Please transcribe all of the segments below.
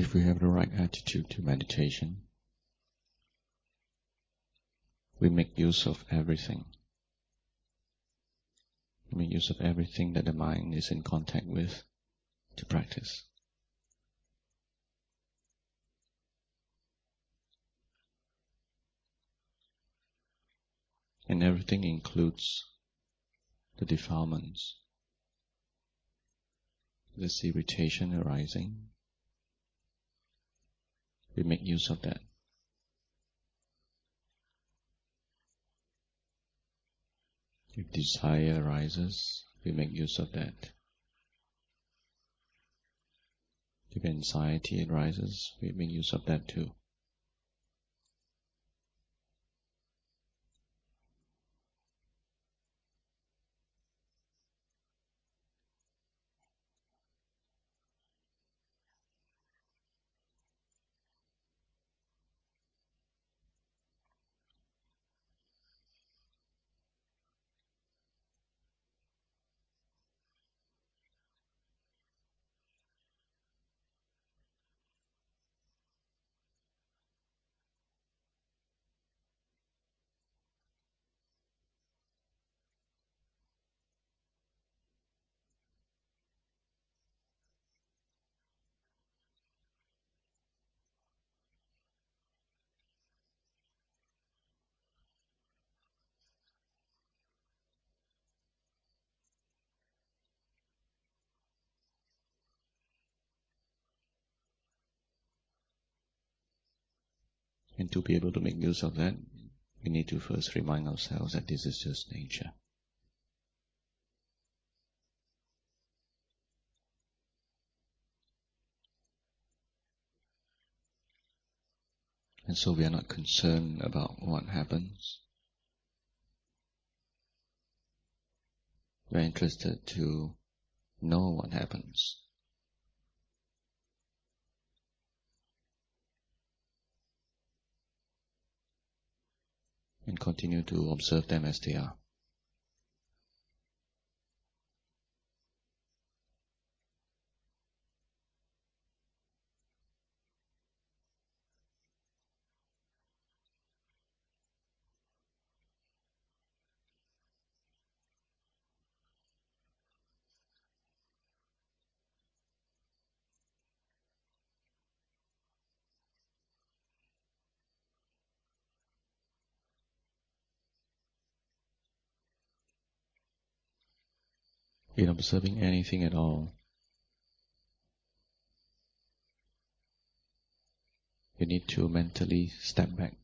If we have the right attitude to meditation, we make use of everything. We make use of everything that the mind is in contact with to practice. And everything includes the defilements, this irritation arising. We make use of that. If desire arises, we make use of that. If anxiety arises, we make use of that too. And to be able to make use of that, we need to first remind ourselves that this is just nature. And so we are not concerned about what happens. We're interested to know what happens. And continue to observe them as they are. In observing anything at all, you need to mentally step back.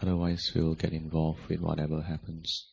Otherwise, we'll get involved with whatever happens.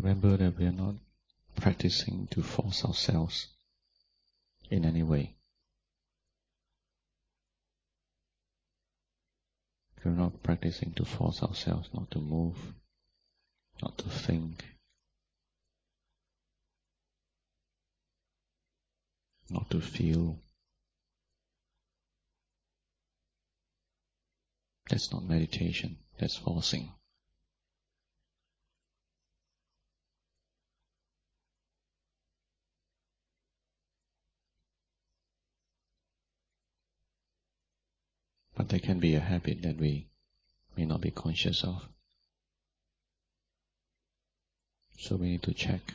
Remember that we are not practicing to force ourselves in any way. We're not practicing to force ourselves not to move, not to think, not to feel. That's not meditation, that's forcing. But there can be a habit that we may not be conscious of. So we need to check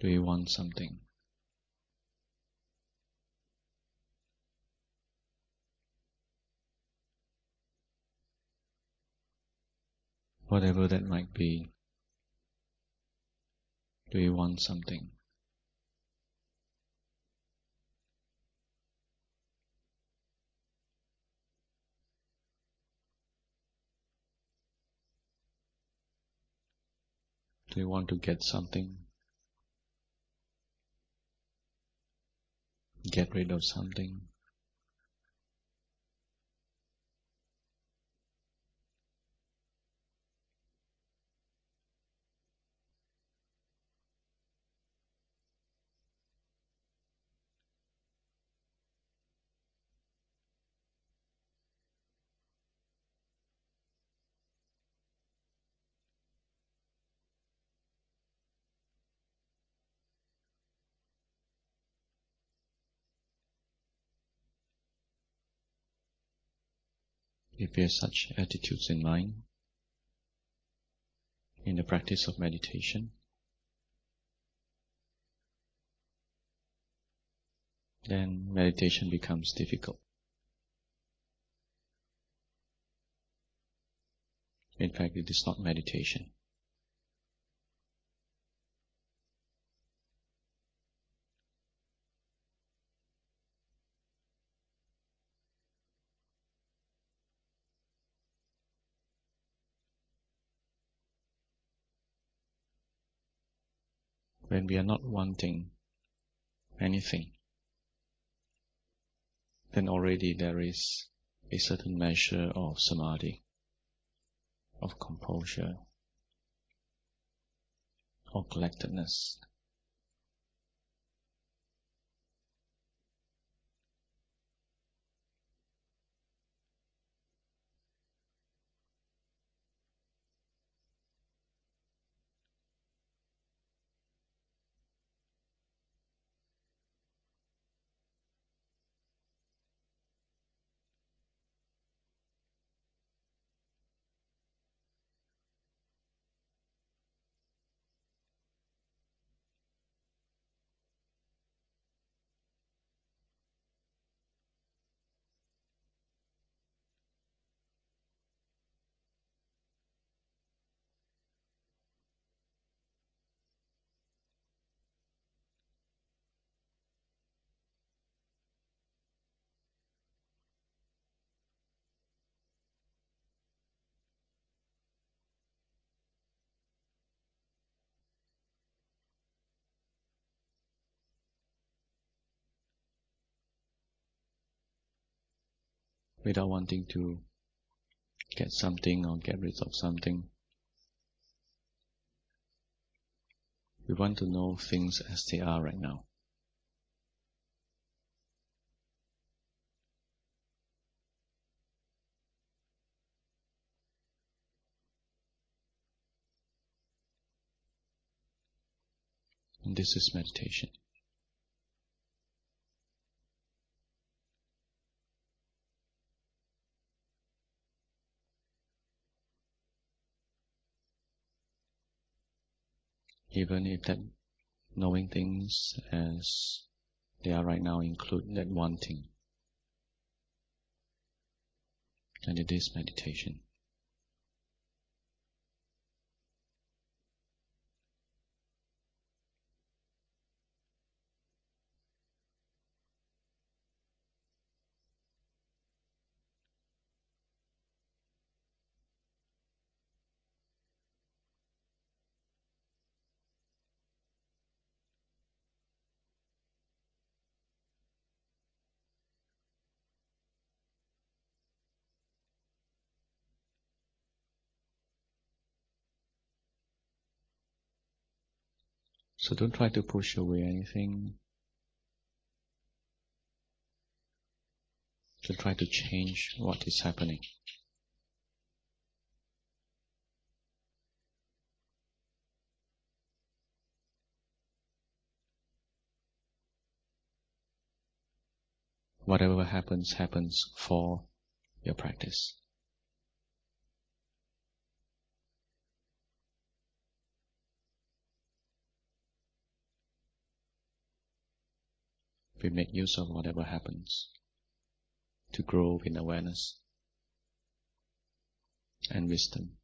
Do you want something? Whatever that might be, do you want something? Do you want to get something? Get rid of something. If have such attitudes in mind in the practice of meditation, then meditation becomes difficult. In fact, it is not meditation. When we are not wanting anything, then already there is a certain measure of samadhi, of composure, of collectedness. Without wanting to get something or get rid of something. We want to know things as they are right now. And this is meditation. Even if that knowing things as they are right now include that wanting. And it is meditation. So don't try to push away anything. Don't try to change what is happening. Whatever happens, happens for your practice. We make use of whatever happens to grow in awareness and wisdom.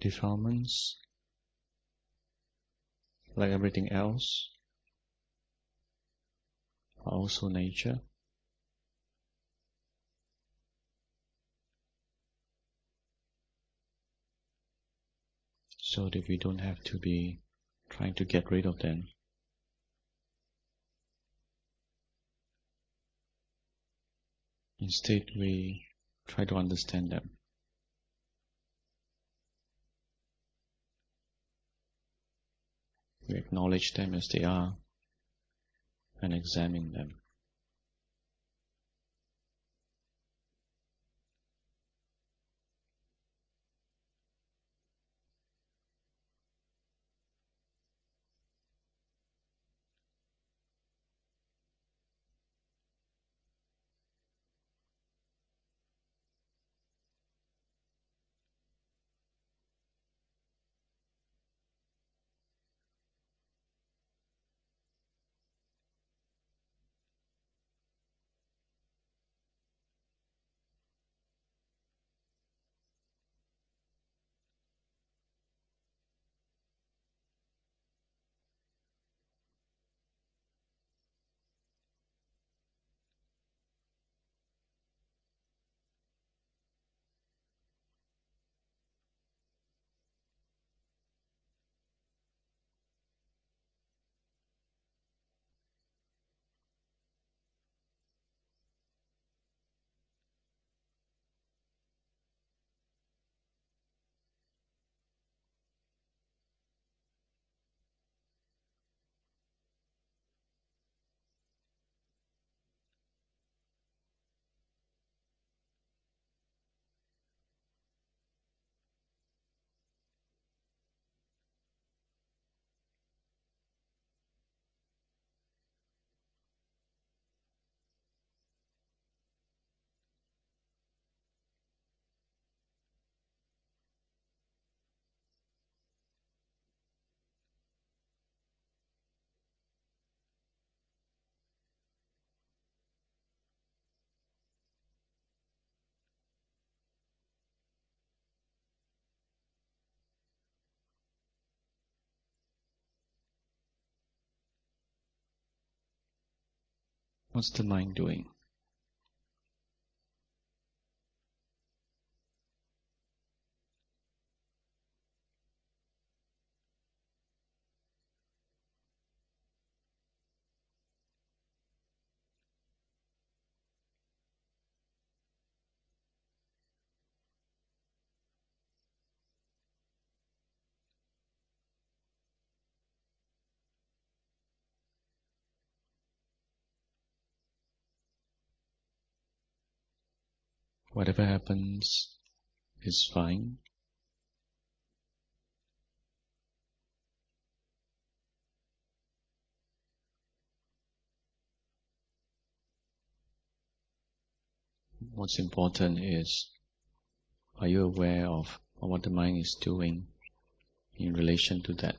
Defilements, like everything else, are also nature. So that we don't have to be trying to get rid of them. Instead, we try to understand them. We acknowledge them as they are and examine them. What's the mind doing? Whatever happens is fine. What's important is, are you aware of what the mind is doing in relation to that?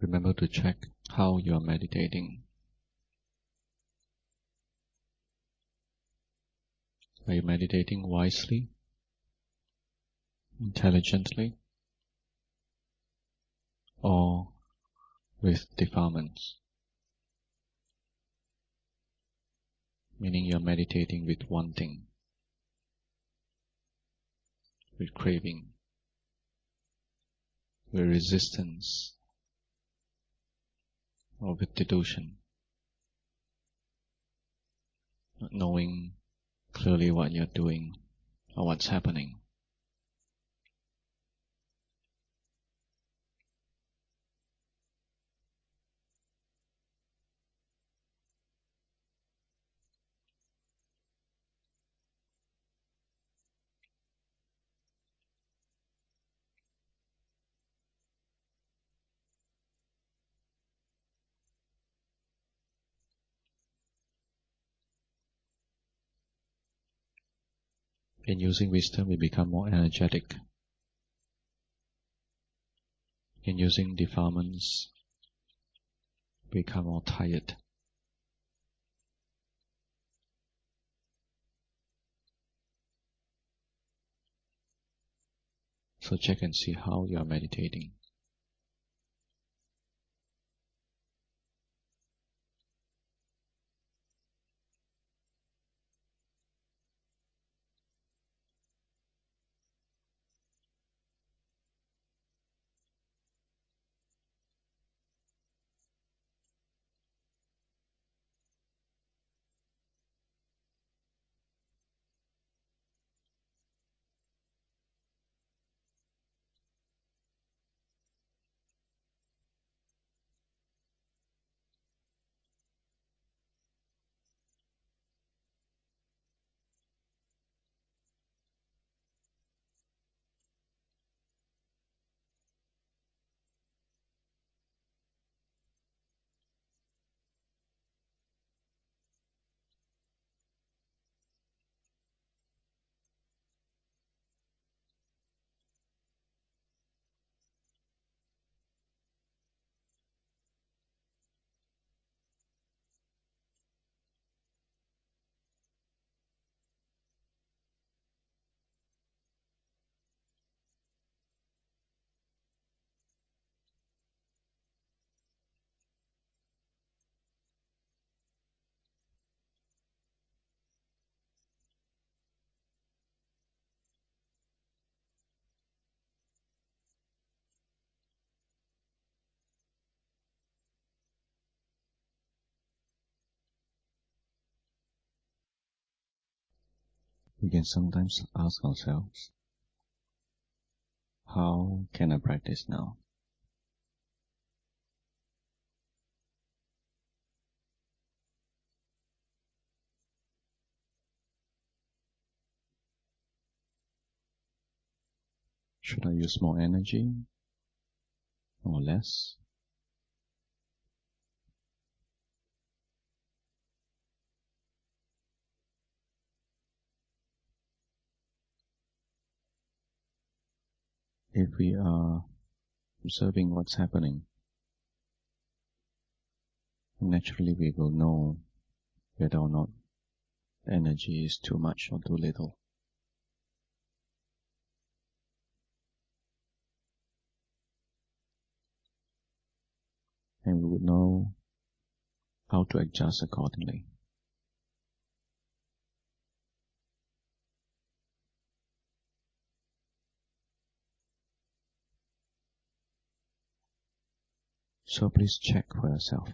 Remember to check how you are meditating. Are you meditating wisely, intelligently, or with defilements? Meaning you're meditating with wanting, with craving, with resistance, or with delusion. Not knowing clearly what you're doing or what's happening. In using wisdom, we become more energetic. In using defilements, we become more tired. So check and see how you are meditating. We can sometimes ask ourselves, how can I practice now? Should I use more energy or less? If we are observing what's happening, naturally we will know whether or not energy is too much or too little. and we would know how to adjust accordingly. So please check for yourself.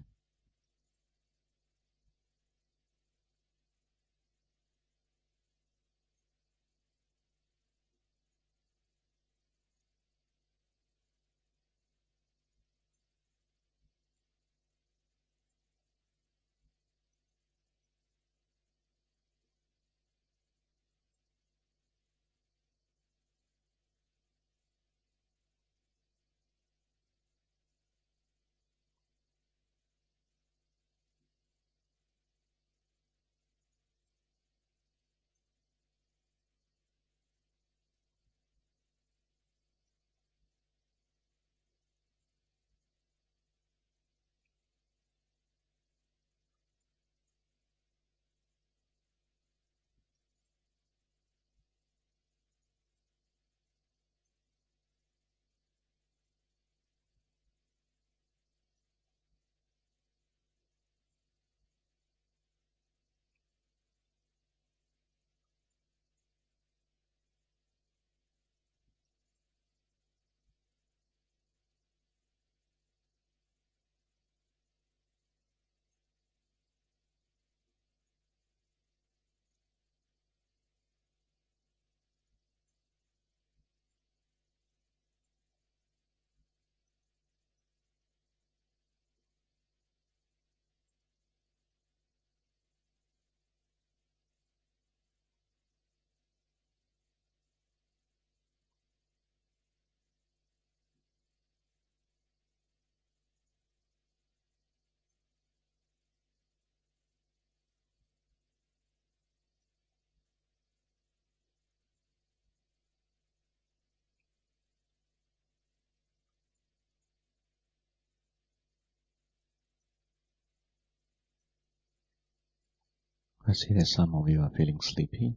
I see that some of you are feeling sleepy.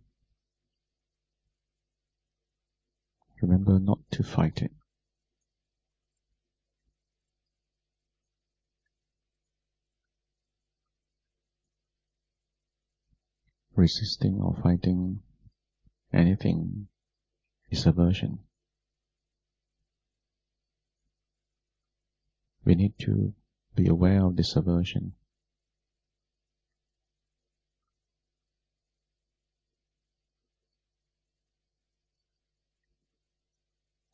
Remember not to fight it. Resisting or fighting anything is aversion. We need to be aware of this aversion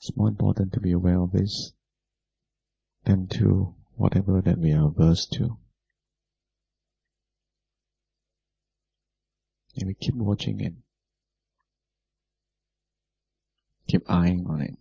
It's more important to be aware of this than to whatever that we are averse to. And we keep watching it, keep eyeing on it.